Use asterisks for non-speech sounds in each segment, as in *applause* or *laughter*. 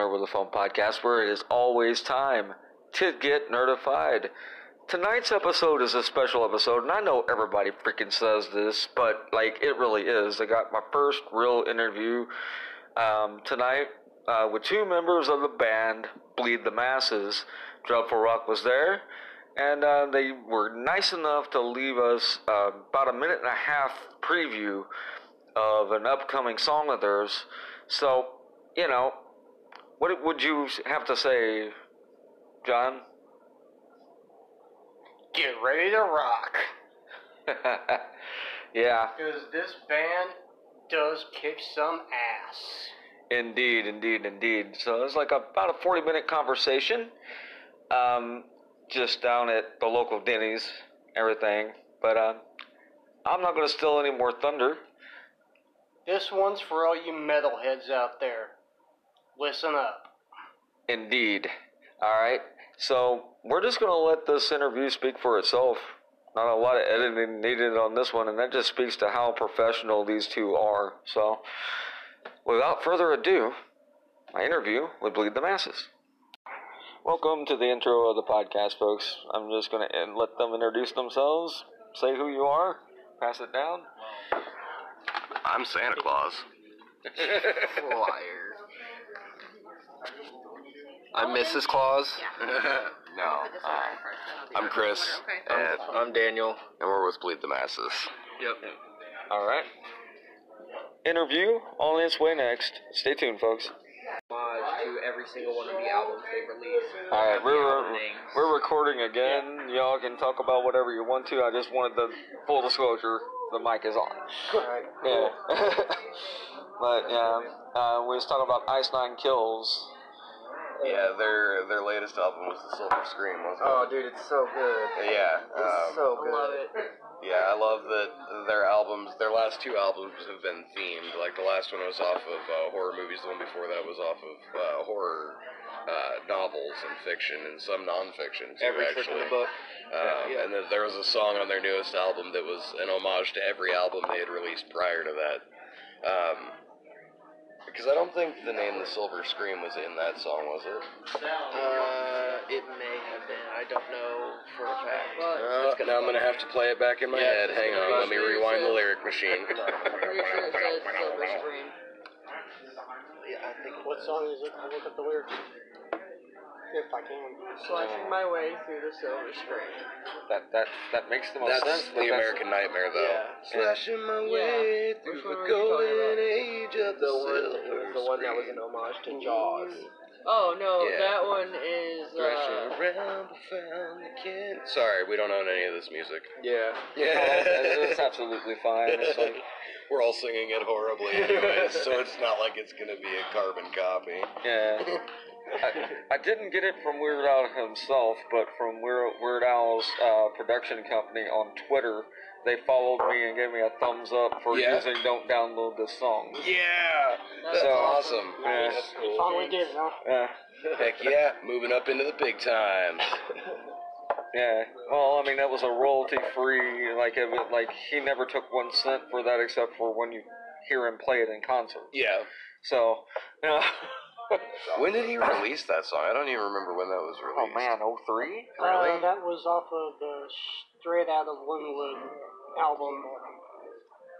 Nerd with the Phone podcast, where it is always time to get nerdified. Tonight's episode is a special episode, and I know everybody freaking says this, but like it really is. I got my first real interview um, tonight uh, with two members of the band Bleed the Masses. Dreadful Rock was there, and uh, they were nice enough to leave us uh, about a minute and a half preview of an upcoming song of theirs. So, you know, what would you have to say, John? Get ready to rock. *laughs* yeah, Because this band does kick some ass. indeed, indeed, indeed. So it was like about a 40 minute conversation, um, just down at the local Denny's, everything. But uh, I'm not going to steal any more thunder. This one's for all you metalheads out there. Listen up. Indeed. All right. So we're just going to let this interview speak for itself. Not a lot of editing needed on this one, and that just speaks to how professional these two are. So, without further ado, my interview with Bleed the Masses. Welcome to the intro of the podcast, folks. I'm just going to let them introduce themselves, say who you are, pass it down. I'm Santa Claus. *laughs* Liar. *laughs* I'm Mrs. Claus. no. But Uh, I'm Chris, Okay. and I'm Daniel, and we're with Bleed the Masses. Yep. All right. Interview on its way next. Stay tuned, folks. to every single one of the albums they've released. All right, we're opening. we're recording again. Y'all can talk about whatever you want to. I just wanted the full disclosure. The mic is on. Alright. Yeah. *laughs* but yeah, uh, we was talking about Ice Nine Kills. Yeah, their their latest album was the Silver Scream, wasn't it? Oh, dude, it's so good. Yeah. Um, so good. Love it. yeah, I love that their albums, their last two albums have been themed. Like the last one was off of uh, horror movies. The one before that was off of uh, horror uh, novels and fiction and some nonfiction too. Every trick actually. in the book. Um, Yeah. And then there was a song on their newest album that was an homage to every album they had released prior to that. Um, because I don't think the name "The Silver Scream" was in that song, was it? Uh, it may have been. I don't know for a fact. But Uh, now I'm gonna have to play it back in my Yeah, head. Hang on, let me rewind the lyric machine. *laughs* pretty sure it says Silver Scream. Yeah, I think. What song is it? I'll look up the lyrics. If I can. Slashing my way through the Silver screen. That that that makes the most That's sense. but the that's- American Nightmare, though. Yeah. Slashing my Yeah. way through the were you talking golden age of the, The one, silver the one that was an homage to Jaws. Oh no, Yeah. that one is uh, around, but found the kid. Sorry, we don't own any of this music. Yeah. yeah, it's *laughs* absolutely fine. It's like We're all singing it horribly anyways, so it's not like it's gonna be a carbon copy. yeah. *laughs* I, I didn't get it from Weird Al himself, but from Weird, Weird Al's uh, production company on Twitter. They followed me and gave me a thumbs up for Yeah? using "Don't Download This Song." Yeah, that's So- awesome. Yeah. You finally did huh? Yeah. Heck yeah, moving up into the big times. *laughs* Yeah. Well, I mean, that was a royalty-free. Like, it was, like he never took one cent for that, except for when you hear him play it in concert. Yeah. So, yeah. *laughs* *laughs* When did he release that song? I don't even remember when that was released. oh man, oh three. Really? Uh, that was off of the Straight Out of Lynwood album.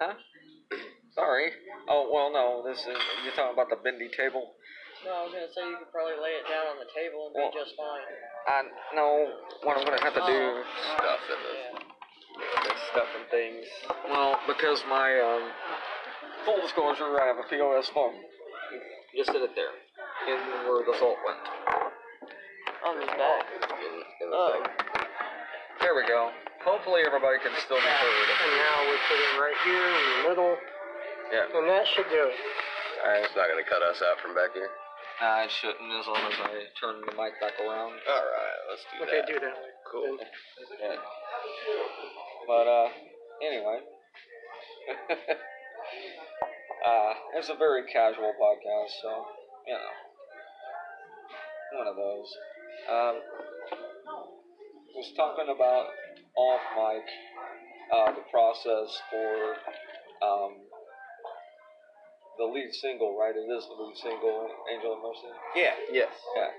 Huh? Sorry. Oh well, no. This is you're talking about the bendy table. no, I was gonna say you could probably lay it down on the table and Well- be just fine. I no. What I'm gonna have to do. Stuff in the Yeah. Stuff and things. Well, because my um, full disclosure, I have a POS phone. Just sit it there, in where the salt went. On his back. in, in the Oh. thing. There we go. Hopefully everybody can still be heard. And now we put it right here in the middle. Yeah. And that should do it. Alright. It's not gonna cut us out from back here. Nah, it shouldn't as long as I turn the mic back around. All right, let's do Okay, that. do that. Cool. Yeah. But uh, anyway, *laughs* uh, it's a very casual podcast, so you know, one of those. Um, was talking about off mic uh, the process for um, the lead single, right? It is the lead single, Angel of Mercy. Yeah, Yes. Yeah.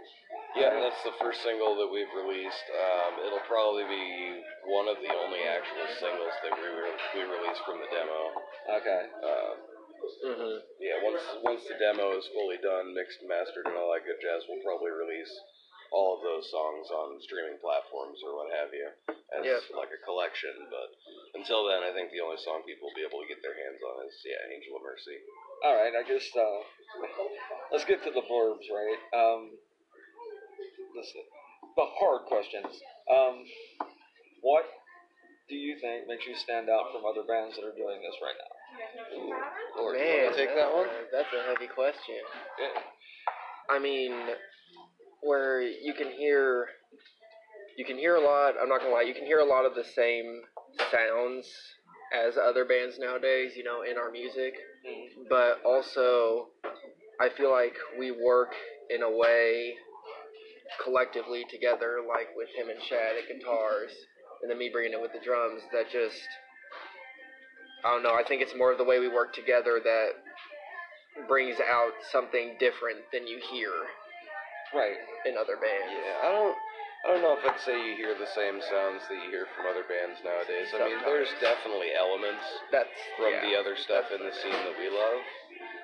yeah, that's the first single that we've released. Um, it'll probably be one of the only actual singles that we re- we released from the demo. Okay. Um, hmm yeah, once once the demo is fully done, mixed mastered, and all that good jazz, we'll probably release all of those songs on streaming platforms or what have you as Yeah. like a collection. But until then, I think the only song people will be able to get their hands on is yeah, Angel of Mercy. All right. I guess uh, let's get to the blurbs, right? Um, listen, the hard questions. Um, what do you think makes you stand out from other bands that are doing this right now? Man, take that one? That's a heavy question. Yeah. I mean, where you can hear, you can hear a lot. I'm not gonna lie, you can hear a lot of the same sounds as other bands nowadays. You know, in our music, mm-hmm. but also, I feel like we work in a way collectively together, like with him and Shad at guitars, and then me bringing it with the drums. That just, I don't know. I think it's more of the way we work together that brings out something different than you hear Right. in other bands. Yeah, I don't. I don't know if I'd say you hear the same sounds that you hear from other bands nowadays. I mean, there's definitely elements That's from yeah, the other stuff in the scene that we love.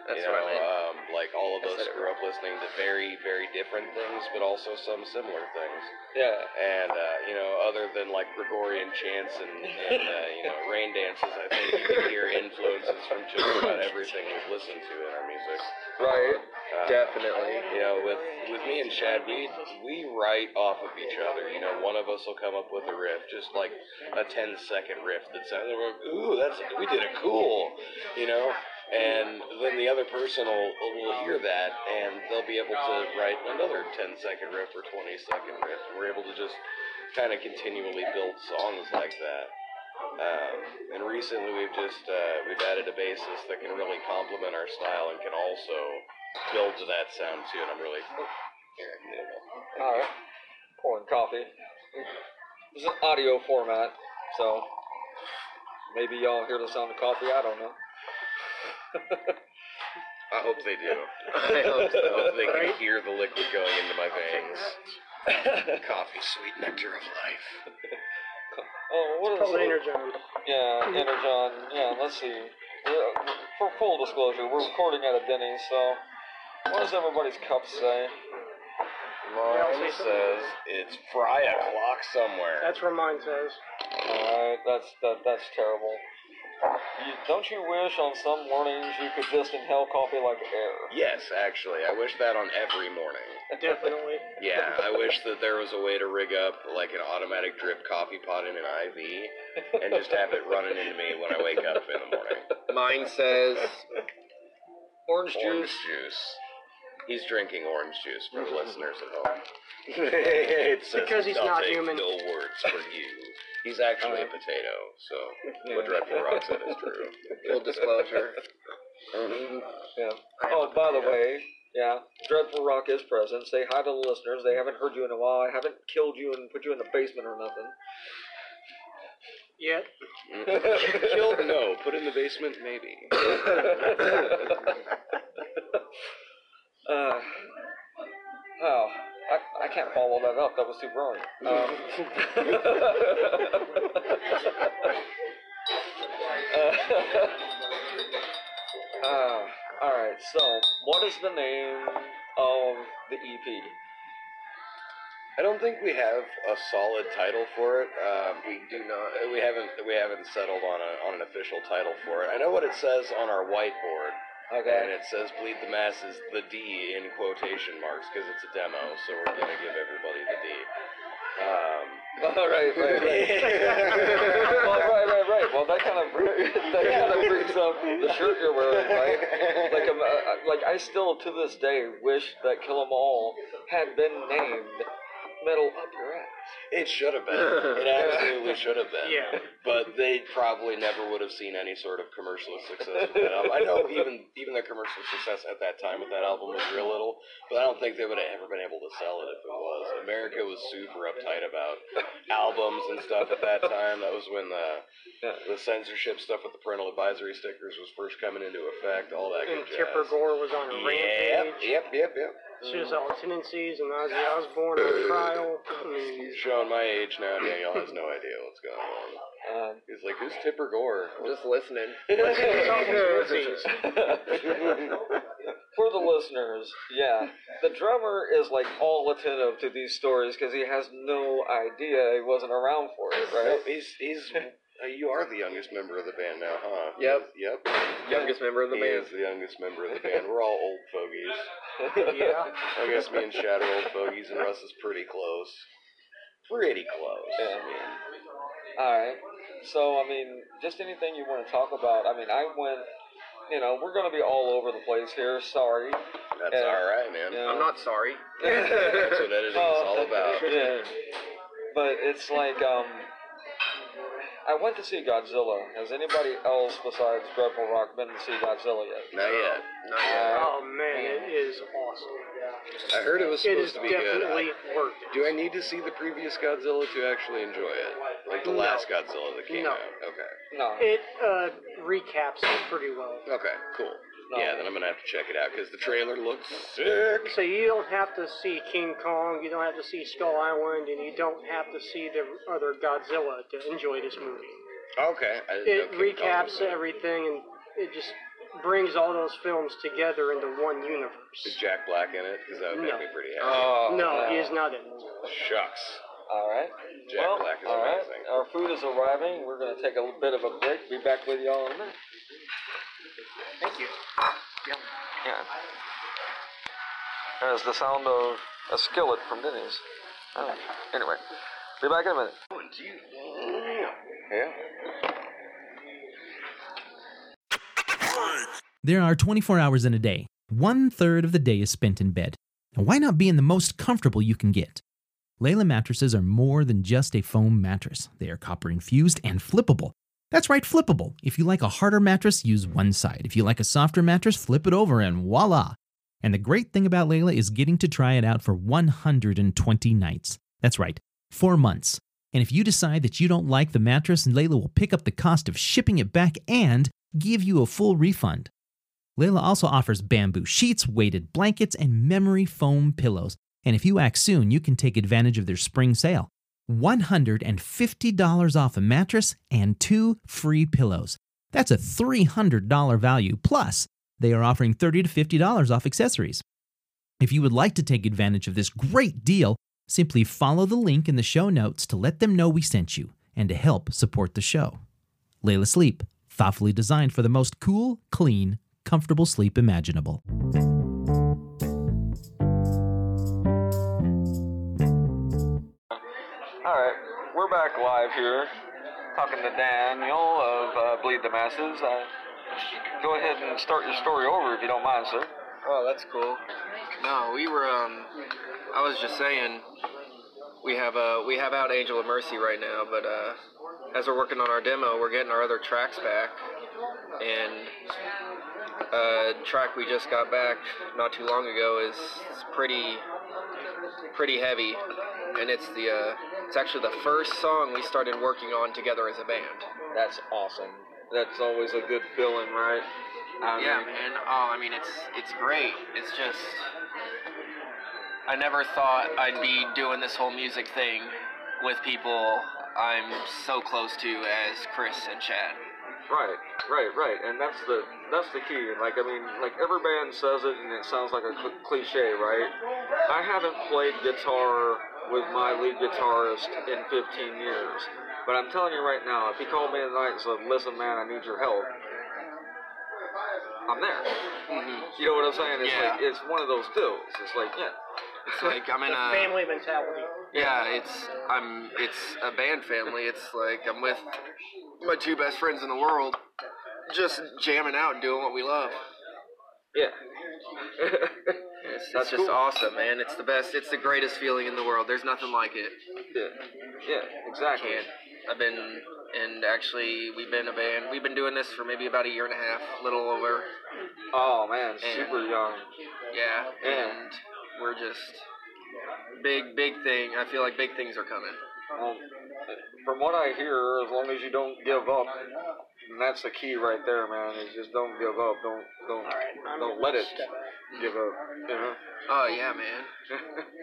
That's you know, what I meant. um, like all of us grew up listening to very, very different things, but also some similar things. Yeah. And uh, you know, other than like Gregorian chants and, and uh, you know *laughs* rain dances, I think you can hear influences from just about everything we've listened to in our music. Right. Uh, Definitely. You know, with with me and Chad, we we write off of each other. You know, one of us will come up with a riff, just like a 10 second riff that sounds like, ooh, that's we did it cool. You know, and then the other person will will hear that and they'll be able to write another 10 second riff or 20 second riff. We're able to just kind of continually build songs like that. Um, and recently we've just uh, we've added a bassist that can really complement our style and can also build to that sound too. And I'm really it. All right. Pouring coffee. Is an audio format, so maybe y'all hear the sound of coffee. I don't know. *laughs* I hope they do. I hope so. I hope they can Right? hear the liquid going into my veins. *laughs* Coffee, sweet nectar of life. *laughs* oh, what is Called it? Energon. Yeah, Energon. Yeah, let's see. Yeah, for full disclosure, we're recording at a Denny's, so what does everybody's cup say? Mine says it's fry o'clock somewhere. That's where mine says. Alright, that's that, that's terrible. You, don't you wish on some mornings you could just inhale coffee like air? Yes, actually, I wish that on every morning. Definitely. *laughs* Yeah, I wish that there was a way to rig up like an automatic drip coffee pot in an IV and just have it running into me when I wake up in the morning. Mine says Orange Orange juice. Juice. He's drinking orange juice for the mm-hmm. listeners at home. *laughs* it says, Because he's not human." No words for you. He's actually a oh, potato, so what Dreadful Rock said is true. *laughs* full disclosure. Mm-hmm. Yeah. Oh, by the way, yeah, Dreadful Rock is present. Say hi to the listeners. They haven't heard you in a while. I haven't killed you and put you in the basement or nothing. Yet. *laughs* Killed? No. Put in the basement? Maybe. Uh, oh, I, I can't follow that up. That was too brilliant. Um, *laughs* uh, all right. So, what is the name of the EP? I don't think we have a solid title for it. Um, We do not. we haven't we haven't settled on a on an official title for it. I know what it says on our whiteboard, and it says "Bleed the Masses" the D in quotation marks because it's a demo, so we're gonna give everybody the D. Um, *laughs* All right, right, right. *laughs* well, right, right, right. Well, that kind of that kind of brings up the shirt you're wearing, right? *laughs* Like, um, uh, like I still to this day wish that Kill 'Em All had been named "Metal Up Your Ass." It should have been. *laughs* It absolutely should have been. Yeah. But they probably never would have seen any sort of commercial success with that album. I know even even their commercial success at that time with that album was real little, but I don't think they would have ever been able to sell it if it was. America was super uptight about albums and stuff at that time. That was when the the censorship stuff with the parental advisory stickers was first coming into effect. All that And good jazz. Tipper Gore was on a Yep, rampage. yep, yep, yep. Suicidal tendencies and Ozzy Osbourne on trial. I mean, *laughs* He's showing my age now. Daniel has no idea what's going on. Um, He's like, who's Tipper Gore? Just listening. *laughs* *laughs* for the listeners, yeah, the drummer is like all attentive to these stories because he has no idea he wasn't around for it, right? He's he's. Uh, you are the youngest member of the band now, huh? Yep. Yep. Youngest member of the he band. is the youngest member of the band. *laughs* We're all old fogies. *laughs* yeah. I guess me and Shadow are old fogies, and Russ is pretty close. Pretty close. Yeah. I mean. All right. So, I mean, just anything you want to talk about. I mean, I went. You know, we're going to be all over the place here. Sorry. That's Yeah. all right, man. Yeah. I'm not sorry. *laughs* That's what editing is all about. Yeah. But it's like, um, I went to see Godzilla. Has anybody else besides Dreadful Rock been to see Godzilla yet? Not yet. Not yet. Oh man, it is awesome. I heard it was supposed is to be good. definitely I- worth it. Do I need to see the previous Godzilla to actually enjoy it? Like the No. last Godzilla that came No. out? Okay. No. It uh, recaps it pretty well. Okay, cool. No. Yeah, then I'm gonna have to check it out because the trailer looks sick. So you don't have to see King Kong, you don't have to see Skull Island, and you don't have to see the other Godzilla to enjoy this movie. Okay. It know Kong recaps everything and it just brings all those films together into one universe. Is. Jack Black in it? Because that would make No. me pretty happy. Oh, No, he is not in it. Shucks. All right. Jack well, Black is all right. amazing. Our food is arriving. We're going to take a little bit of a break. Be back with y'all in a minute. Thank you. Yeah. There's the sound of a skillet from Denny's. Oh, anyway, be back in a minute. Oh, yeah. There are 24 hours in a day. One third of the day is spent in bed. And why not be in the most comfortable you can get? Layla mattresses are more than just a foam mattress. They are copper infused and flippable. That's right, flippable. If you like a harder mattress, use one side. If you like a softer mattress, flip it over and voila. And the great thing about Layla is getting to try it out for 120 nights. That's right, four months. And if you decide that you don't like the mattress, Layla will pick up the cost of shipping it back and give you a full refund. Layla also offers bamboo sheets, weighted blankets, and memory foam pillows. And if you act soon, you can take advantage of their spring sale. $150 off a mattress and two free pillows. That's a $300 value. Plus, they are offering 30 to $50 off accessories. If you would like to take advantage of this great deal, simply follow the link in the show notes to let them know we sent you and to help support the show. Layla Sleep, thoughtfully designed for the most cool, clean, comfortable sleep imaginable. We're back live here, talking to Daniel of uh, Bleed the Masses. Uh, go ahead and start your story over if you don't mind, sir. Oh, that's cool. No, we were. Um, I was just saying, we have uh, we have out Angel of Mercy right now, but uh, as we're working on our demo, we're getting our other tracks back, and uh, track we just got back not too long ago is, pretty pretty heavy, and it's the uh, it's actually the first song we started working on together as a band. That's awesome. That's always a good feeling, right? I yeah, mean, man. Oh, I mean, it's it's great. It's just I never thought I'd be doing this whole music thing with people I'm so close to as Chris and Chad. Right, right, right, and that's the that's the key. Like I mean, like every band says it, and it sounds like a cl- cliche, right? I haven't played guitar with my lead guitarist in 15 years, but I'm telling you right now, if he called me tonight and said, "Listen, man, I need your help," I'm there. Mm-hmm. You know what I'm saying? It's Yeah. like it's one of those deals. It's like, yeah, It's like I'm in a family mentality. yeah. It's I'm it's a band family. It's like I'm with my two best friends in the world, just jamming out and doing what we love. yeah. *laughs* It's, it's That's just awesome, man. It's the best. It's the greatest feeling in the world. There's nothing like it. Yeah, yeah, exactly. I've been, and actually, we've been a band. We've been doing this for maybe about a year and a half, a little over. Oh man, And- super young. Yeah, Yeah. and we're just big, big thing. I feel like big things are coming. Well, from what I hear, as long as you don't give up, and that's the key right there, man. Is just don't give up. Don't don't don't let it give up. You know. Oh yeah, man.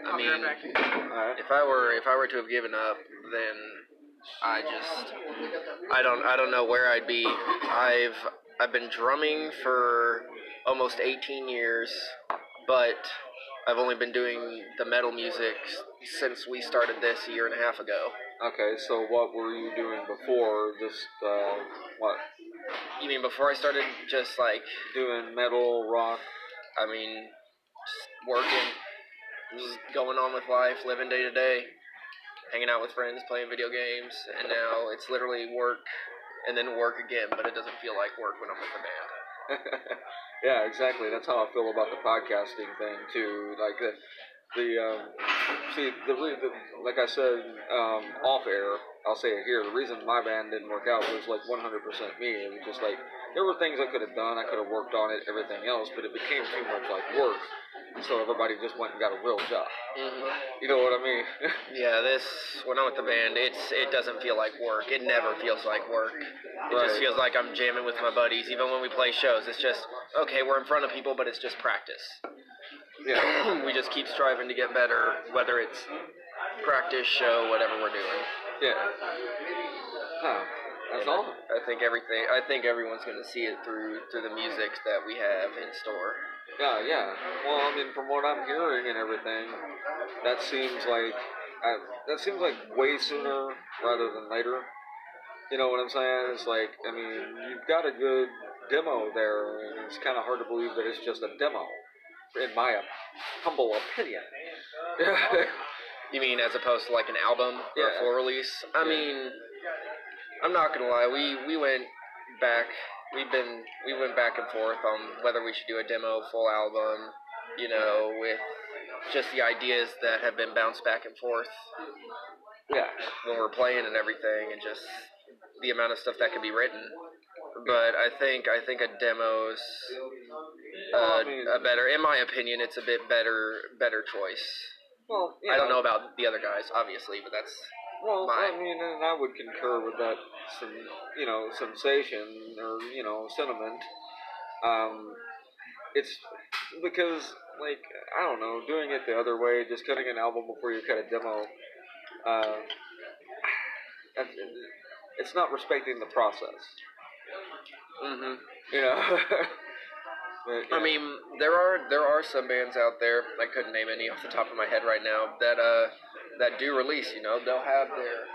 *laughs* I mean, Alright. if I were if I were to have given up, then I just I don't I don't know where I'd be. I've I've been drumming for almost 18 years, but I've only been doing the metal music since we started this a year and a half ago. Okay, so what were you doing before? Just uh, what? You mean before I started just like Doing metal, rock. I mean just working, just going on with life, living day to day, hanging out with friends, playing video games, and now it's literally work and then work again, but it doesn't feel like work when I'm with the band. *laughs* yeah, exactly. That's how I feel about the podcasting thing too. Like the um, see the, the like I said um, off air. I'll say it here. The reason my band didn't work out was like 100% me. It was just like there were things I could have done. I could have worked on it, everything else, but it became too much like work. So everybody just went and got a real job. You know what I mean? *laughs* Yeah, this when I'm with the band, it's it doesn't feel like work. It never feels like work. It just feels like I'm jamming with my buddies. Even when we play shows, it's just okay. We're in front of people, but it's just practice. Yeah. *coughs* we just keep striving to get better, whether it's practice, show, whatever we're doing. Yeah. Huh. That's all. I think everything. I think everyone's going to see it through through the music that we have in store. Yeah, yeah. Well, I mean, from what I'm hearing and everything, that seems like I, that seems like way sooner rather than later. You know what I'm saying? It's like, I mean, you've got a good demo there, and it's kind of hard to believe that it's just a demo, in my humble opinion. *laughs* You mean as opposed to like an album or Yeah. a full release? I Yeah. mean, I'm not gonna lie. We we went back. We've been we went back and forth on whether we should do a demo, full album. You know, with just the ideas that have been bounced back and forth yeah, when we're playing and everything, and just the amount of stuff that could be written. But I think I think a demo's I mean- a better, in my opinion, it's a bit better better choice. well, I don't know about the other guys, obviously, but that's Well, my- I mean, and I would concur with that, some, you know, sensation or you know, sentiment. Um, it's because, like, I don't know, doing it the other way, just cutting an album before you cut a demo. Uh, it's not respecting the process, hmm you know. *laughs* But, I mean, there are there are some bands out there. I couldn't name any off the top of my head right now that uh that do release. You know, they'll have their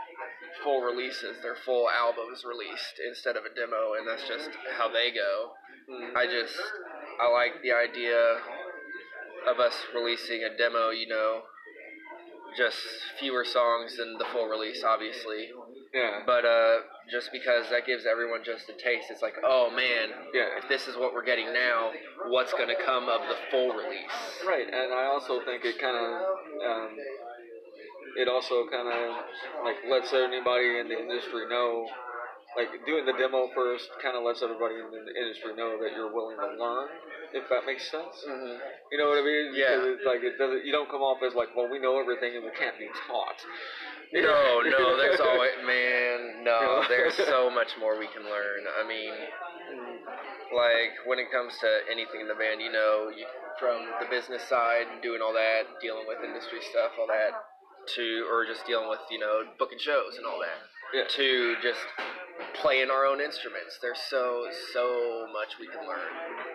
full releases, their full albums released instead of a demo, and that's just how they go. Mm. I just I like the idea of us releasing a demo. You know, just fewer songs than the full release, obviously. Yeah, But uh, just because that gives everyone just a taste, it's like, oh man, yeah. if this is what we're getting now, what's going to come of the full release? Right, and I also think it kind of, um, it also kind of like lets anybody in the industry know, like doing the demo first, kind of lets everybody in the industry know that you're willing to learn, if that makes sense. Mm-hmm. You know what I mean? Yeah. It's like it doesn't. You don't come off as like, well, we know everything and we can't be taught. No, no, there's *laughs* always, man, no, there's so *laughs* much more we can learn. I mean, like when it comes to anything in the band, you know, you, from the business side, doing all that, dealing with industry stuff, all that, to, or just dealing with, you know, booking shows and all that, Yeah. to just playing our own instruments. There's so, so much we can learn.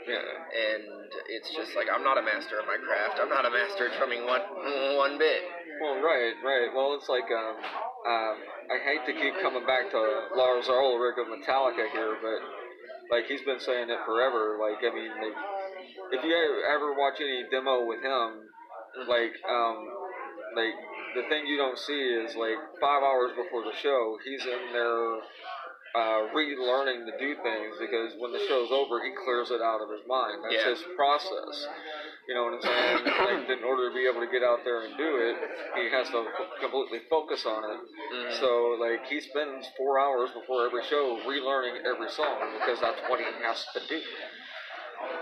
Yeah. and it's just like I'm not a master of my craft. I'm not a master at drumming one one bit. Well, right, right. Well, it's like um, um, I hate to keep coming back to Lars Ulrich of Metallica here, but like he's been saying it forever. Like I mean, like, if you ever watch any demo with him, like um, like the thing you don't see is like five hours before the show, he's in there uh, relearning to do things because when the show's over, he clears it out of his mind. That's Yeah. his process. You know what I'm saying? like, in order to be able to get out there and do it, he has to f- completely focus on it. Mm-hmm. So, like, he spends four hours before every show relearning every song because that's what he has to do.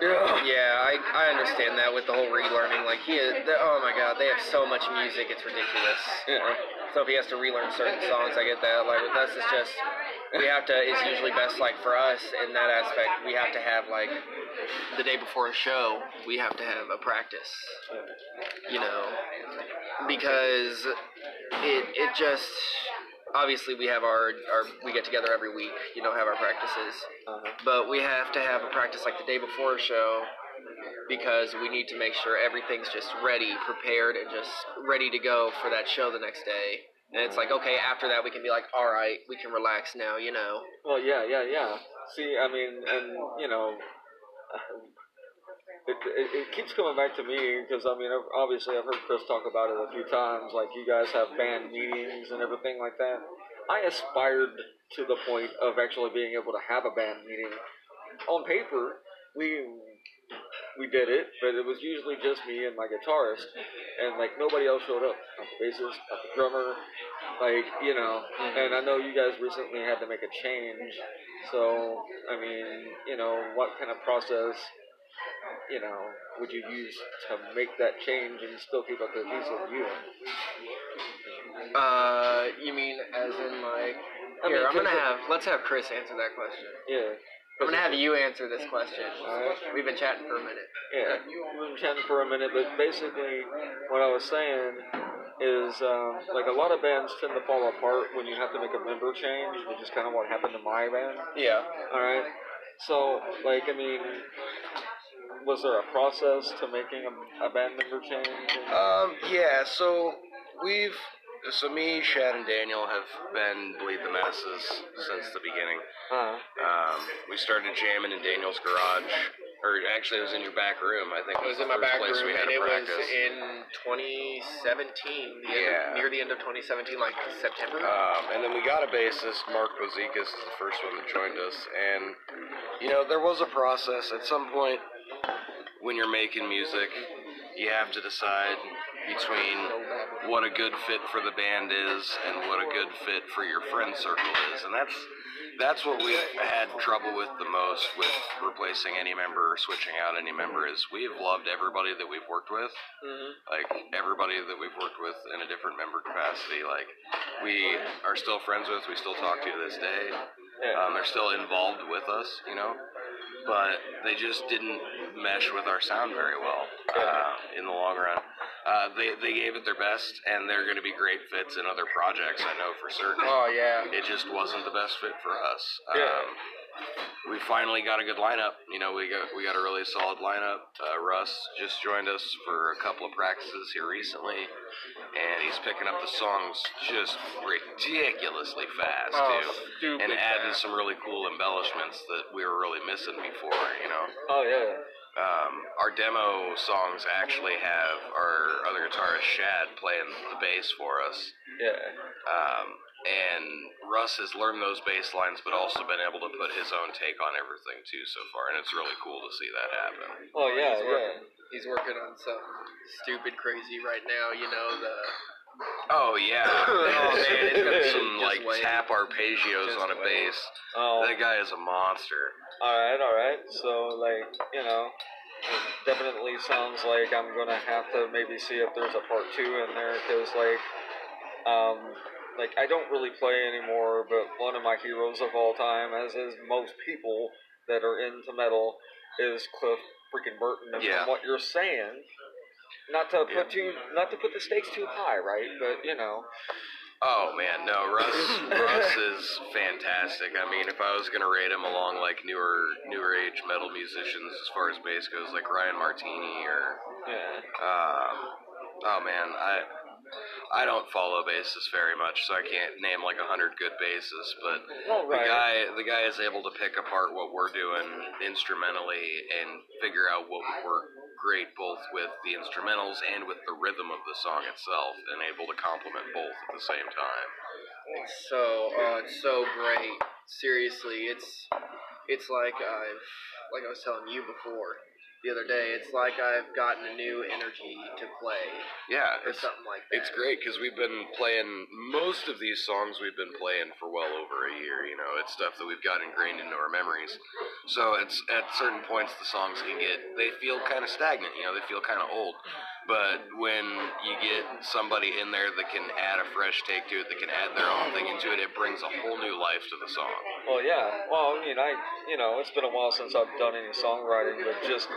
Yeah. Yeah, I, I understand that with the whole relearning. Like he, is, oh my god, they have so much music, it's ridiculous. Yeah. So if he has to relearn certain songs, I get that. Like with us, it's just we have to. It's usually best like for us in that aspect. We have to have like the day before a show, we have to have a practice. You know, because it it just obviously we have our our we get together every week. You know, have our practices, Uh-huh. but we have to have a practice like the day before a show because we need to make sure everything's just ready, prepared, and just ready to go for that show the next day. And it's like, okay, after that we can be like, all right, we can relax now, you know. Well, yeah, yeah, yeah. See, I mean, and you know, it, it, it keeps coming back to me because I mean, obviously, I've heard Chris talk about it a few times. Like, you guys have band meetings and everything like that. I aspired to the point of actually being able to have a band meeting. On paper, we we did it, but it was usually just me and my guitarist, and like nobody else showed up. Not the bassist, not the drummer, like you know. And I know you guys recently had to make a change, so I mean, you know, what kind of process, you know, would you use to make that change and still keep a cohesive unit? Uh, you mean as in like? I Here, mean, I'm gonna have. Let's have Chris answer that question. Yeah. I'm gonna have you answer this question. Alright. We've been chatting for a minute. Yeah, we've been chatting for a minute, but basically, what I was saying is um, like a lot of bands tend to fall apart when you have to make a member change, which is kind of what happened to my band. Yeah. All right, so like I mean, was there a process to making a, a band member change? Um, yeah, so we've so me, Shad, and Daniel have been Bleed the Masses since the beginning. Uh, Um, we started jamming in Daniel's garage, or actually it was in your back room. I think It was the in my back place room, we had and it was in 2017. The Yeah. of, near the end of 2017, like September. Um, and then we got a bassist, Mark Bozikas is the first one that joined us. And, you know, there was a process. At some point, when you're making music, you have to decide between what a good fit for the band is and what a good fit for your friend circle is. And that's that's what we've had trouble with the most with replacing any member or switching out any member is we've loved everybody that we've worked with. Like everybody that we've worked with in a different member capacity. Like we are still friends with we still talk to to this day. Um, they're still involved with us you know but they just didn't mesh with our sound very well uh, in the long run uh, they, they gave it their best and they're going to be great fits in other projects i know for certain oh yeah. it just wasn't the best fit for us. Yeah. Um, we finally got a good lineup. You know, we got we got a really solid lineup. Uh, Russ just joined us for a couple of practices here recently, and he's picking up the songs just ridiculously fast Oh, too, stupid and adding fast. some really cool embellishments that we were really missing before. You know. oh yeah. Um, our demo songs actually have our other guitarist Shad playing the bass for us. Yeah. Um, and Russ has learned those bass lines, but also been able to put his own take on everything too so far, and it's really cool to see that happen. Oh yeah, He's yeah. working, he's working on some stupid crazy right now. You know the. Oh yeah, *laughs* Oh, man, it's gonna be some just like wait. tap arpeggios Just on a wait. bass. Oh, That guy is a monster. all right, all right. So like you know, it definitely sounds like I'm gonna have to maybe see if there's a part two in there because like, um, like I don't really play anymore, but one of my heroes of all time, as is most people that are into metal, is Cliff freaking Burton. And Yeah. from what you're saying, not to put too, not to put the stakes too high, right? But you know, Oh man, no, Russ Russ is fantastic. I mean, if I was gonna rate him along like newer newer age metal musicians as far as bass goes, like Ryan Martinie or yeah. um, oh man, I I don't follow basses very much, so I can't name like a hundred good basses. But Well, the guy the guy is able to pick apart what we're doing instrumentally and figure out what would work great both with the instrumentals and with the rhythm of the song itself, and able to complement both at the same time. It's so oh, it's so great seriously, it's it's like I've like I was telling you before the other day. It's like I've gotten a new energy to play Yeah, or it's something like that. It's great because we've been playing most of these songs we've been playing for well over a year. You know, it's stuff that we've got ingrained into our memories. So it's at certain points the songs can get they feel kind of stagnant. You know, they feel kind of old. But when you get somebody in there that can add a fresh take to it, that can add their own thing into it, it brings a whole new life to the song. Well, yeah. Well, I mean, I, you know, it's been a while since I've done any songwriting, but just,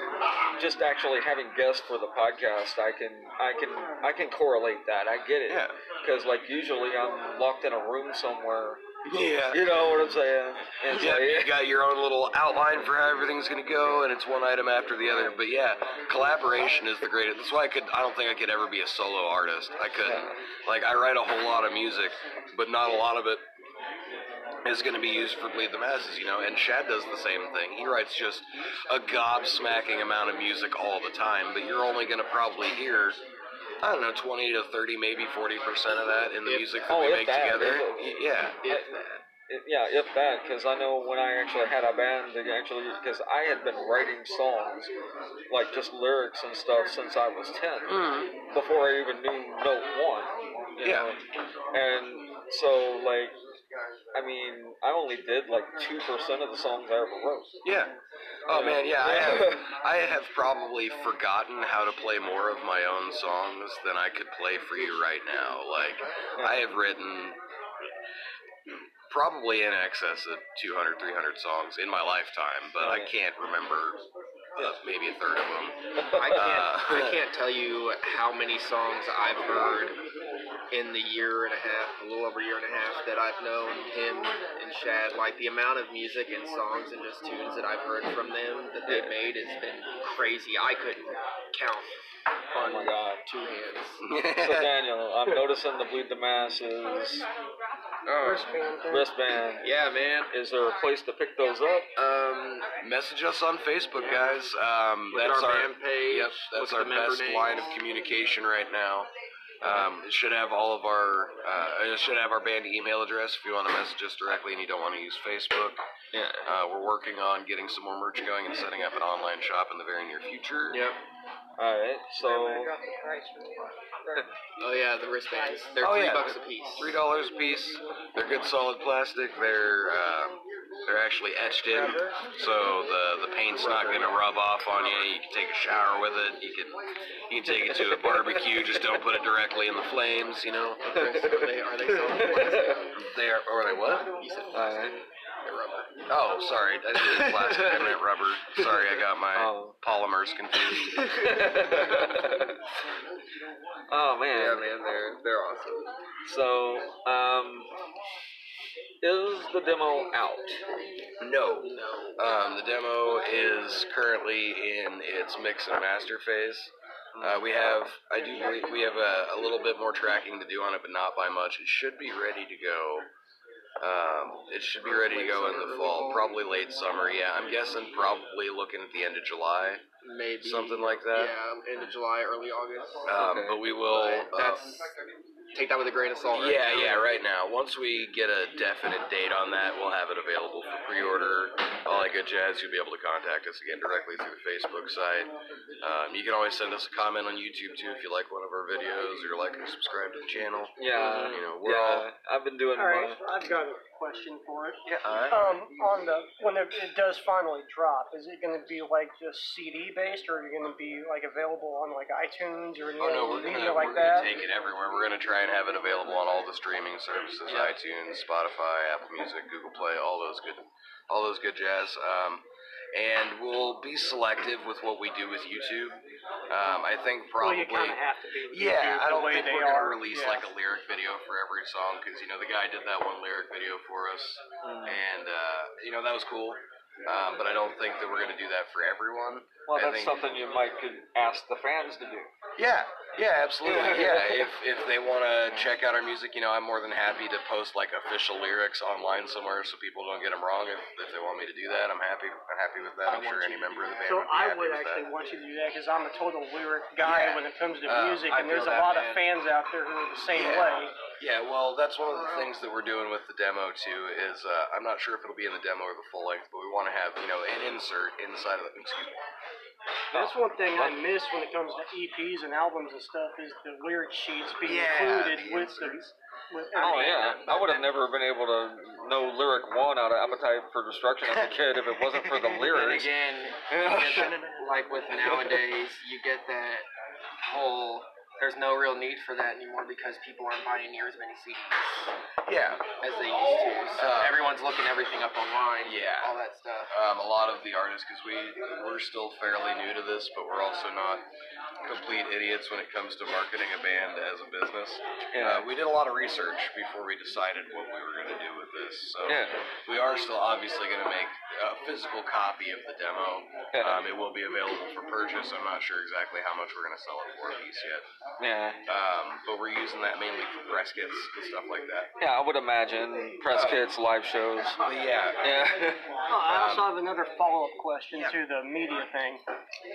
just actually having guests for the podcast, I can, I can, I can correlate that. I get it. Yeah. Because like usually I'm locked in a room somewhere. Yeah. You know what I'm saying? And it's Yeah, you got your own little outline for how everything's gonna go, and it's one item after the other. But yeah, collaboration is the greatest. That's why I could. I don't think I could ever be a solo artist. I couldn't. Like I write a whole lot of music, but not a lot of it is going to be used for Bleed the Masses, you know, and Shad does the same thing. He writes just a gobsmacking amount of music all the time, but you're only going to probably hear, I don't know, 20 to 30, maybe 40% of that in the If- music that oh, we make that, together. if- yeah. If. It- yeah, if that, because I know when I actually had a band, they actually, because I had been writing songs, like just lyrics and stuff, since I was 10, mm-hmm. before I even knew note one. You Yeah. Know? And so, like, I mean, I only did like 2% of the songs I ever wrote. Yeah. Oh Yeah. man, yeah, I have *laughs* I have probably forgotten how to play more of my own songs than I could play for you right now. Like I have written probably in excess of 200 300 songs in my lifetime, but I can't remember uh, maybe a third of them. I can't. Uh, I can't tell you how many songs I've heard in the year and a half, a little over a year and a half that I've known him and Shad. Like the amount of music and songs and just tunes that I've heard from them that they've made has been crazy. I couldn't count Oh my god. two hands. *laughs* So, Daniel, I'm noticing the Bleed the Masses Oh, Wristband thing. wristband. yeah, man. Is there a place to pick those up? Um, Message us on Facebook, guys. Um, that's our our, band page, Yep, that's our at the member best names. line of communication right now. Um, it should have all of our. Uh, it should have our band email address if you want to message us directly and you don't want to use Facebook. Yeah. Uh, we're working on getting some more merch going and setting up an online shop in the very near future. yep. Alright, so. *laughs* Oh yeah, the wristbands. They're Oh, three yeah. bucks a piece. Three dollars a piece. They're good solid plastic. They're uh, they're actually etched in, so the the paint's not gonna rub off on you. You can take a shower with it. You can you can take it to a barbecue. Just don't put it directly in the flames. You know. *laughs* are they, are they solid plastic? They are. Or are they what? You said Alright. rubber. Oh, sorry. I didn't mean plastic. I meant rubber. Sorry, I got my Oh. polymers confused. *laughs* oh man. Yeah, man, they're they're awesome. So, um, is the demo out? No. No. Um, the demo is currently in its mix and master phase. Uh, we have, I do believe, we have a, a little bit more tracking to do on it, but not by much. It should be ready to go. Um, it should be ready to go in the fall, probably late summer. Yeah, I'm guessing probably looking at the end of July, Maybe something like that. Yeah, end of July, early August. Um, Okay. But we will. But uh, that's take that with a grain of salt. right Yeah, now. yeah, right now. Once we get a definite date on that, we'll have it available for pre-order. All that good jazz. You'll be able to contact us again directly through the Facebook site. Um, you can always send us a comment on YouTube too if you like one of our videos or like or subscribe to the channel. Yeah. You know, we're yeah. I've been doing All right, my. I've got a question for it. Yeah. Um, on the when it, it does finally drop, is it going to be like just CD based, or are you going to be like available on like iTunes or any Oh no, other we're gonna, like we're gonna that? take it everywhere. We're gonna try and have it available on all the streaming services: iTunes, Spotify, Apple Music, Google Play, all those good, all those good jazz. Um, and we'll be selective with what we do with YouTube. Um, I think well, probably. to be. Yeah, I don't think we're gonna release yeah. like a lyric video for every song because you know the guy did that one lyric video for us, and uh, you know that was cool. Um, but I don't think that we're gonna do that for everyone. Well, I that's think- something you might could ask the fans to do. Yeah, Yeah, absolutely. *laughs* Yeah, if if they want to check out our music, you know, I'm more than happy to post like official lyrics online somewhere so people don't get them wrong. If, if they want me to do that, I'm happy. I'm happy with that. I'm sure any member of the band So would be I would actually want you to do that because I'm a total lyric guy Yeah. when it comes to Uh, music, I and there's a lot of fans out there who are the same Yeah. way. Yeah, well, that's one of the things that we're doing with the demo too. Is uh, I'm not sure if it'll be in the demo or the full length, but we want to have you know an insert inside of the. Excuse me. That's one thing I miss when it comes to EPs and albums and stuff is the lyric sheets being Yeah, included the with the. With Oh yeah, I would have never been able to know lyric one out of Appetite for Destruction as a kid if it wasn't for the *laughs* And lyrics. again, that, like with nowadays, you get that whole. There's no real need for that anymore because people aren't buying near as many CDs Yeah, as they used to. So Uh, everyone's looking everything up online. Yeah. all that stuff. um, a lot of the artists because we we're still fairly new to this, but we're also not complete idiots when it comes to marketing a band as a business. Yeah. Uh, we did a lot of research before we decided what we were going to do with this. So Yeah. we are still obviously going to make a physical copy of the demo. Yeah. Um, it will be available for purchase. I'm not sure exactly how much we're going to sell it for a piece yet, Yeah, um, but we're using that mainly for press kits and stuff like that. yeah, I would imagine press kits, live shows. Yeah, Yeah, *laughs* Oh, I also Um, have another follow-up question yeah. to the media thing.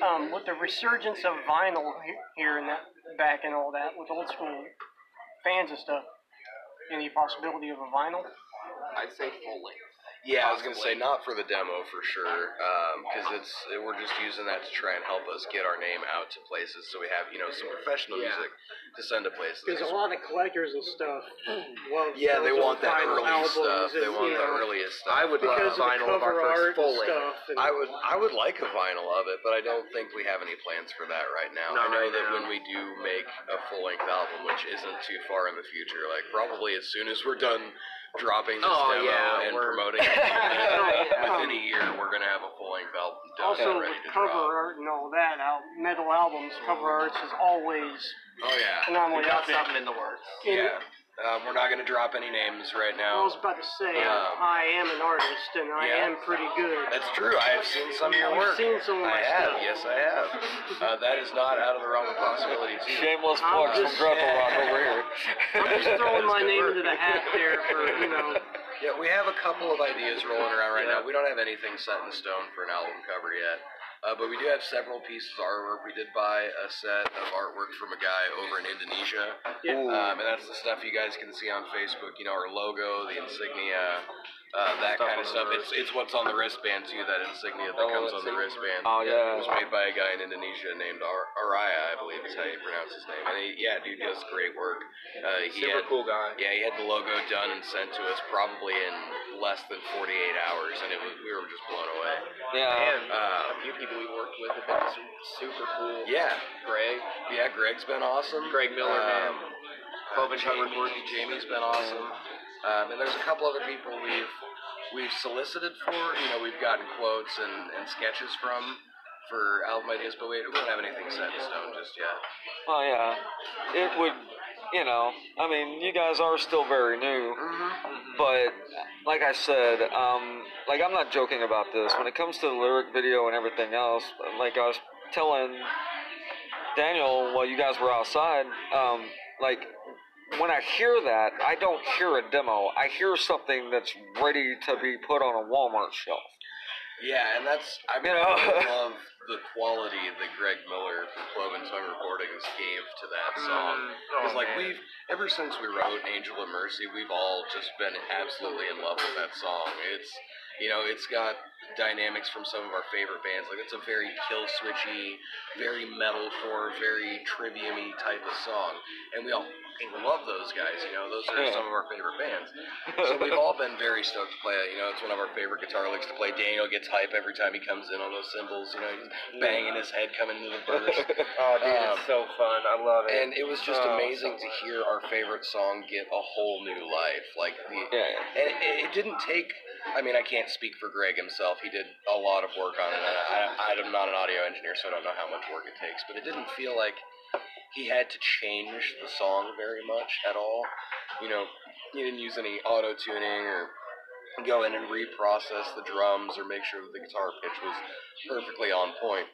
Um, with the resurgence of vinyl here and that back and all that, with old school fans and stuff, any possibility of a vinyl? I'd say full length. Yeah, I was gonna say not for the demo for sure, because um, it's we're just using that to try and help us get our name out to places, so we have you know some professional Yeah. music to send to places. Because a lot of collectors and stuff *clears throat* love yeah, they want that vinyl early stuff. They want you the earliest stuff. I would love because of the vinyl of our first full length. I would I would like a vinyl of it, but I don't think we have any plans for that right now. Not I know right that now. when we do make a full length album, which isn't too far in the future, like probably as soon as we're done dropping this Oh, demo yeah, and we're- promoting it, *laughs* Yeah. within a year we're gonna have a full length album done also, and with ready to cover drop. art and all that, out metal albums, cover arts is always Oh yeah. phenomenally We got epic. something in the works. And Yeah. Um, we're not going to drop any names right now. I was about to say, Um, I am an artist and I yeah. am pretty good. That's true. I have seen some of your work. I've seen some of my I have. stuff. Yes, I have. Uh, that is not out of the realm of possibility too. shameless I'm plugs from just- Dreadful Rock over here. I'm just *laughs* throwing my name into the hat there for, you know, Yeah, we have a couple of ideas rolling around right now. We don't have anything set in stone for an album cover yet. Uh, but we do have several pieces of artwork. We did buy a set of artwork from a guy over in Indonesia. Yeah. Um, and that's the stuff you guys can see on Facebook. You know, our logo, the insignia, uh, that Stuff kind of stuff. It's, it's what's on the wristband, too, that insignia that Oh, comes on the wristband. Oh, yeah. It was made by a guy in Indonesia named Ar- Araya, I believe is how you pronounce his name. And he, yeah, dude does great work. Uh, Super had, cool guy. Yeah, he had the logo done and sent to us probably in less than 48 hours, and it was we were just blown away. Yeah, And Uh, a few people we worked with have been su- super cool. Yeah, Greg, yeah, Greg's been awesome. Greg Miller, man. Um, Cloven Chuck Jamie. Recording, Jamie's been awesome. Um, and there's a couple other people we've we've solicited for. You know, we've gotten quotes and, and sketches from for album ideas, but we, we don't have anything set in stone just yet. oh yeah. It would, you know. I mean, you guys are still very new, but like I said, um, like I'm not joking about this. When it comes to the lyric video and everything else, like I was telling Daniel while you guys were outside, um, like when I hear that, I don't hear a demo. I hear something that's ready to be put on a Walmart shelf. Yeah, and that's I mean You know? I love the quality that Greg Miller from Cloven Tongue Recordings gave to that song. Mm. Oh, because like we've ever since we wrote Angel of Mercy, we've all just been absolutely in love with that song. It's you know, it's got dynamics from some of our favorite bands. Like it's a very kill switchy, very metalcore, very trivium-y type of song. And we all love those guys, you know, those are some of our favorite bands. So we've all been very stoked to play it. You know, it's one of our favorite guitar licks to play. Daniel gets hype every time he comes in on those cymbals. You know, banging his head coming into the verse. *laughs* Oh, dude, Um, it's so fun. I love it. and it was just Oh, amazing so to fun. hear our favorite song get a whole new life. Like the, Yeah. and it, it didn't take. I mean, I can't speak for Greg himself. He did a lot of work on it. And I, I'm not an audio engineer, so I don't know how much work it takes. But it didn't feel like he had to change the song very much at all. You know, he didn't use any auto tuning or go in and reprocess the drums or make sure that the guitar pitch was perfectly on point.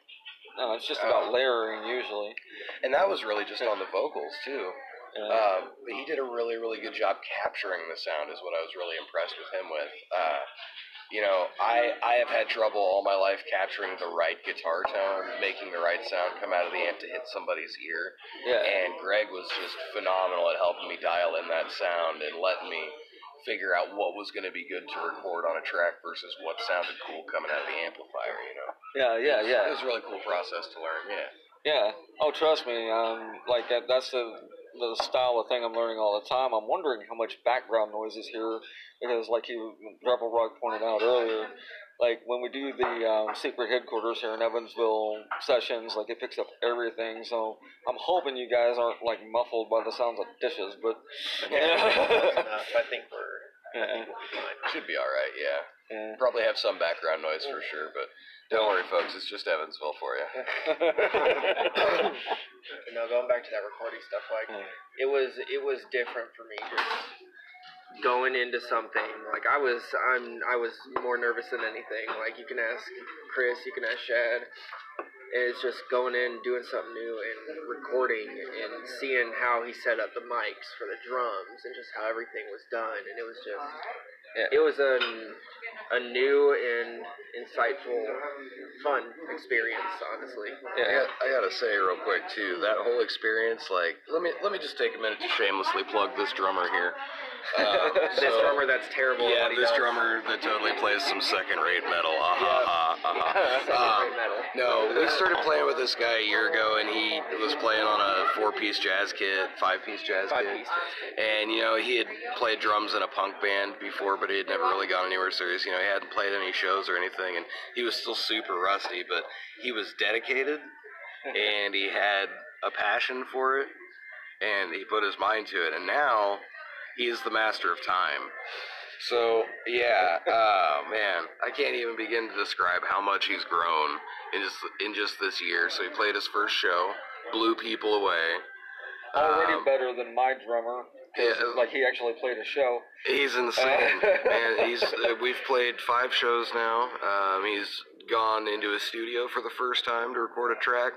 No, it's just about Oh. layering usually. and that was really just on the vocals too. Yeah. Um, but he did a really, really good job capturing the sound. Is what I was really impressed with him with. Uh, you know, I I have had trouble all my life capturing the right guitar tone, making the right sound come out of the amp to hit somebody's ear. yeah. And Greg was just phenomenal at helping me dial in that sound and letting me figure out what was going to be good to record on a track versus what sounded cool coming out of the amplifier. You know, yeah, yeah, It yeah. It was a really cool process to learn. Yeah. Yeah. Oh, trust me. Um, like that, that's the the style of thing I'm learning all the time. I'm wondering how much background noise is here because, like you, Rebel Rock pointed out earlier, like when we do the um, secret headquarters here in Evansville sessions, like it picks up everything. So I'm hoping you guys aren't like muffled by the sounds of dishes, but *laughs* I think we're. yeah, Should be all right. Yeah. yeah. Probably have some background noise for sure, but don't worry, folks. It's just Evansville for you. You know, going back to that recording stuff, like Yeah. it was it was different for me just going into something. Like I was I'm I was more nervous than anything. Like you can ask Chris, you can ask Shad. It's just going in, doing something new, and recording, and seeing how he set up the mics for the drums, and just how everything was done. And it was just, Yeah. it was a, a new and insightful, fun experience, honestly. I, got, I gotta say real quick too, that whole experience. Like, let me let me just take a minute to shamelessly plug this drummer here. Um, *laughs* this so- drummer that's terrible. at Yeah, what he this does. drummer that totally plays some second-rate metal. Ah ha ha ha ha. *laughs* Um. No, we started playing with this guy a year ago, and he was playing on a four-piece jazz kit, five-piece jazz Five kit. pieces. And you know, he had played drums in a punk band before, but he had never really gone anywhere serious. You know, he hadn't played any shows or anything, and he was still super rusty, but he was dedicated, and he had a passion for it, and he put his mind to it. And now he is the master of time. So yeah, oh man, I can't even begin to describe how much he's grown in just in just this year. So he played his first show, blew people away. Already Um, better than my drummer. Yeah. Like he actually played a show. He's insane, *laughs* man. He's uh, we've played five shows now. Um, he's gone into his studio for the first time to record a track.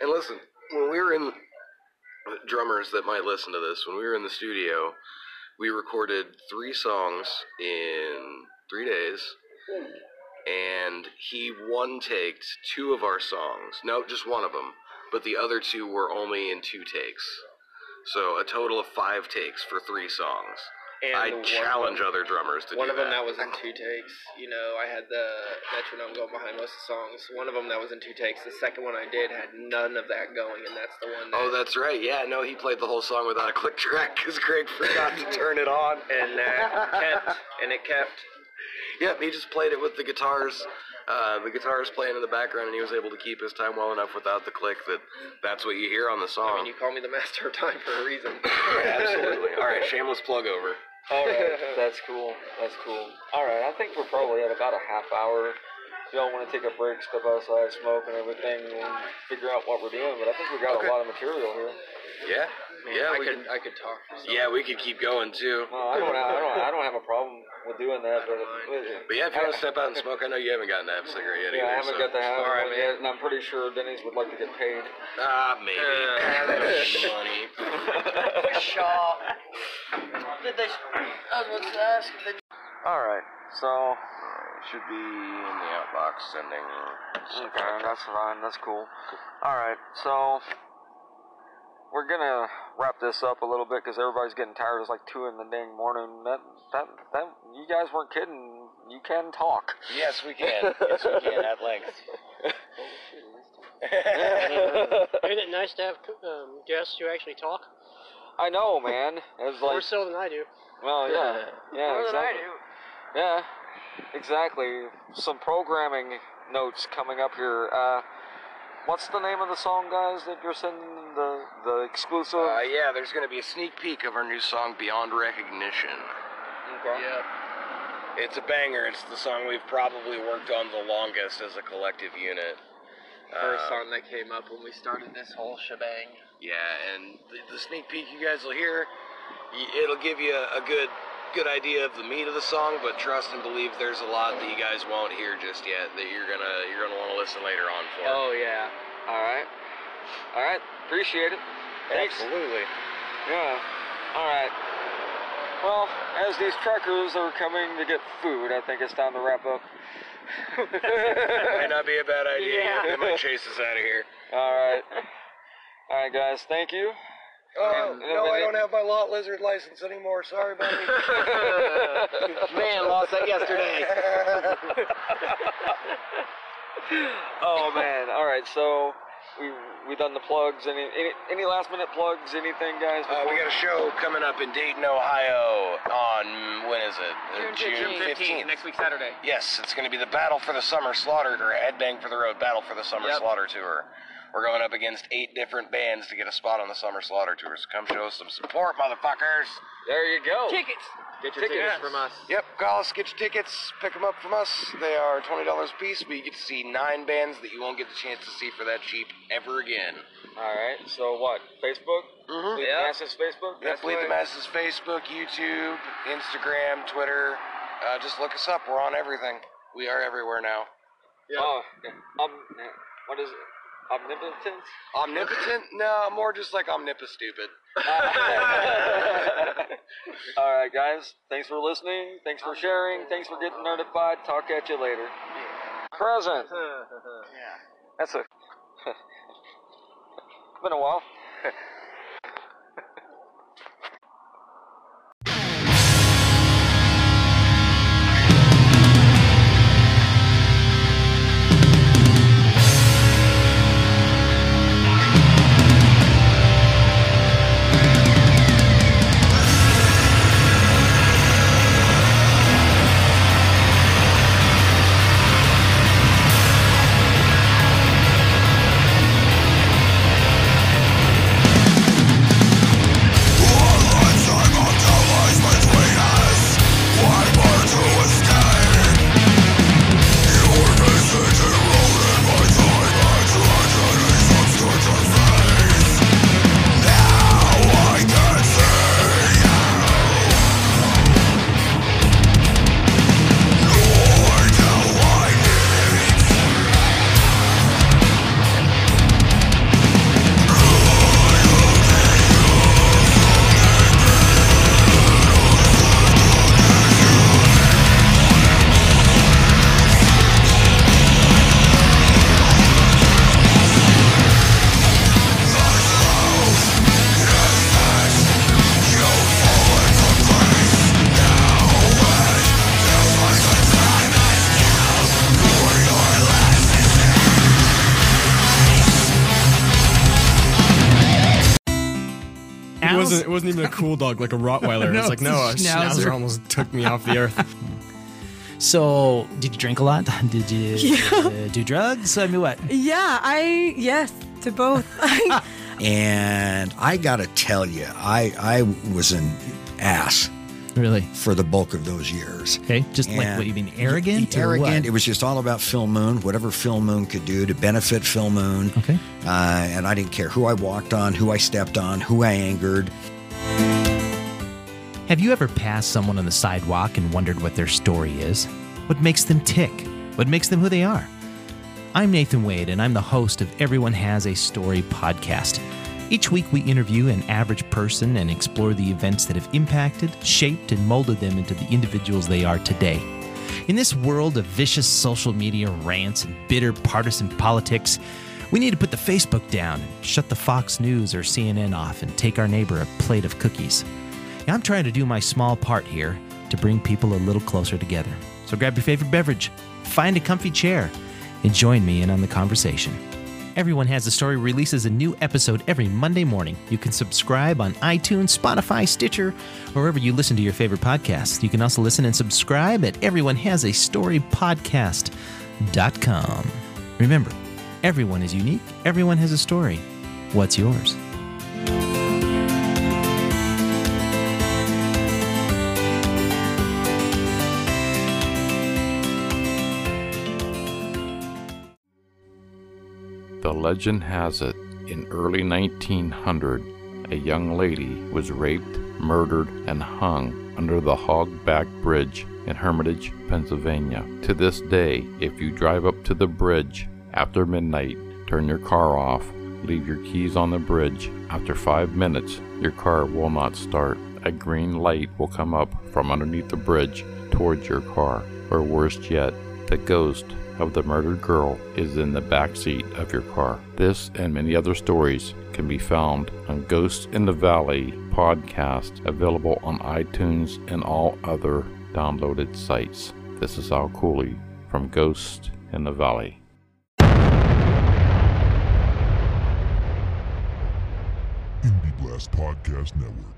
And listen, when we were in drummers that might listen to this, when we were in the studio, we recorded three songs in three days. And he one taked two of our songs. No, just one of them. But the other two were only in two takes. So a total of five takes for three songs. And I one- challenge other drummers to One do of them that. that was in two takes. You know, I had the metronome going behind most of the songs. One of them that was in two takes. The second one I did had none of that going, and that's the one. That, Oh, that's right. Yeah, no, he played the whole song without a click track because Greg forgot to *laughs* turn it on. and that kept, and it kept. *laughs* Yep, he just played it with the guitars. Uh, the is playing in the background, and he was able to keep his time well enough without the click that that's what you hear on the I song. mean, you call me the master of time for a reason. *laughs* Absolutely. All right, shameless plug over. All right, *laughs* that's cool. That's cool. All right, I think we're probably at about a half hour. If y'all want to take a break, step outside, smoke, and everything, and figure out what we're doing. But I think we got Okay. a lot of material here. Yeah, yeah, I we could, could. I could talk. For. Yeah, we could keep going too. No, I don't. I don't. I don't have a problem with doing that. But, But yeah, if you want to step out and smoke, I know you haven't gotten to have a cigarette yet yeah, I haven't so. got to have All right, one man. yet, and I'm pretty sure Denny's would like to get paid. Ah, maybe. Uh, *laughs* money. Shaw. Did they? I was about to ask if they. All right, so Should be in the outbox sending. okay, that's fine. That's cool. All right, so we're gonna wrap this up a little bit because everybody's getting tired. It's like two in the dang morning. That that that you guys weren't kidding. You can talk. Yes, we can. Yes, we can at length. *laughs* Isn't it *laughs* nice to have um, guests who actually talk? I know, man. It's like More like, so than I do. well, yeah, *laughs* yeah, More than I exactly. do. Yeah, exactly. Some programming notes coming up here. Uh, what's the name of the song, guys, that you're sending the the exclusive? Uh, yeah, there's going to be a sneak peek of our new song, Beyond Recognition. Okay. Yep. It's a banger. It's the song we've probably worked on the longest as a collective unit. First Uh, song that came up when we started this whole shebang. Yeah, and the, the sneak peek you guys will hear, it'll give you a, a good good idea of the meat of the song. But trust and believe, there's a lot that you guys won't hear just yet that you're gonna you're gonna want to listen later on for. Oh yeah, All right. All right. Appreciate it. Thanks. Absolutely. Yeah. All right. Well, as these truckers are coming to get food, I think it's time to wrap up. *laughs* Might not be a bad idea. Yeah. They might chase us out of here. All right. All right, guys. Thank you. Oh, And- no, I don't have my lot lizard license anymore. Sorry, buddy. *laughs* Man, lost that yesterday. *laughs* oh man. All right. So we we done the plugs. Any any, any last minute plugs? Anything, guys? Uh, we got a show coming up in Dayton, Ohio on, when is it? Uh, June 15th, next week Saturday. Yes, it's going to be the Battle for the Summer Slaughter, or Headbang for the Road Battle for the Summer Yep. Slaughter Tour. We're going up against eight different bands to get a spot on the Summer Slaughter Tour. So come show us some support, motherfuckers. there you go. Tickets. Get your Tickets. tickets from us. Yep, call us, get your tickets, pick them up from us. They are $20 a piece, but you get to see nine bands that you won't get the chance to see for that cheap ever again. All right. So what? Facebook? Mm-hmm. Lead Yeah. Masses Facebook. Yep, Bleed the Masses Facebook, YouTube, Instagram, Twitter. Uh, just look us up. We're on everything. We are everywhere now. Oh, yeah. um, what is it? Omnipotent? Omnipotent? No, more just like omnipostupid. *laughs* All right, guys. Thanks for listening. Thanks for sharing. Thanks for getting notified. Talk at you later. Present. *laughs* Yeah. That's a. *laughs* been a while. Wasn't. It wasn't even a cool dog like a Rottweiler. No, it was like no, a a schnauzer. schnauzer almost took me off the *laughs* earth. So, did you drink a lot? *laughs* Did you *laughs* uh, do drugs? I mean, what? Yeah, I yes to both. And I got to tell you, I, I was an ass Really? for the bulk of those years. Okay, just like And- what you mean, arrogant? Arrogant. It was just all about Phil Moon, whatever Phil Moon could do to benefit Phil Moon. Okay. Uh, and I didn't care who I walked on, who I stepped on, who I angered. Have you ever passed someone on the sidewalk and wondered what their story is? What makes them tick? What makes them who they are? I'm Nathan Wade, and I'm the host of Everyone Has a Story podcast. Each week, we interview an average person and explore the events that have impacted, shaped, and molded them into the individuals they are today. In this world of vicious social media rants and bitter partisan politics, we need to put the Facebook down and shut the Fox News or CNN off and take our neighbor a plate of cookies. I'm trying to do my small part here to bring people a little closer together. So grab your favorite beverage, find a comfy chair, and join me in on the conversation. Everyone Has a Story releases a new episode every Monday morning. You can subscribe on iTunes, Spotify, Stitcher, wherever you listen to your favorite podcasts. You can also listen and subscribe at everyonehasastorypodcast.com. Remember, everyone is unique, everyone has a story. What's yours? Legend has it, in early 1900, a young lady was raped, murdered, and hung under the Hogback Bridge in Hermitage, Pennsylvania. To this day, if you drive up to the bridge after midnight, turn your car off, leave your keys on the bridge. After five minutes, your car will not start. A green light will come up from underneath the bridge towards your car. Or worst yet, the ghost of the murdered girl is in the back seat of your car. This and many other stories can be found on Ghosts in the Valley podcast, available on iTunes and all other downloaded sites. This is Al Cooley from Ghost in the Valley. Indie Blast Podcast Network.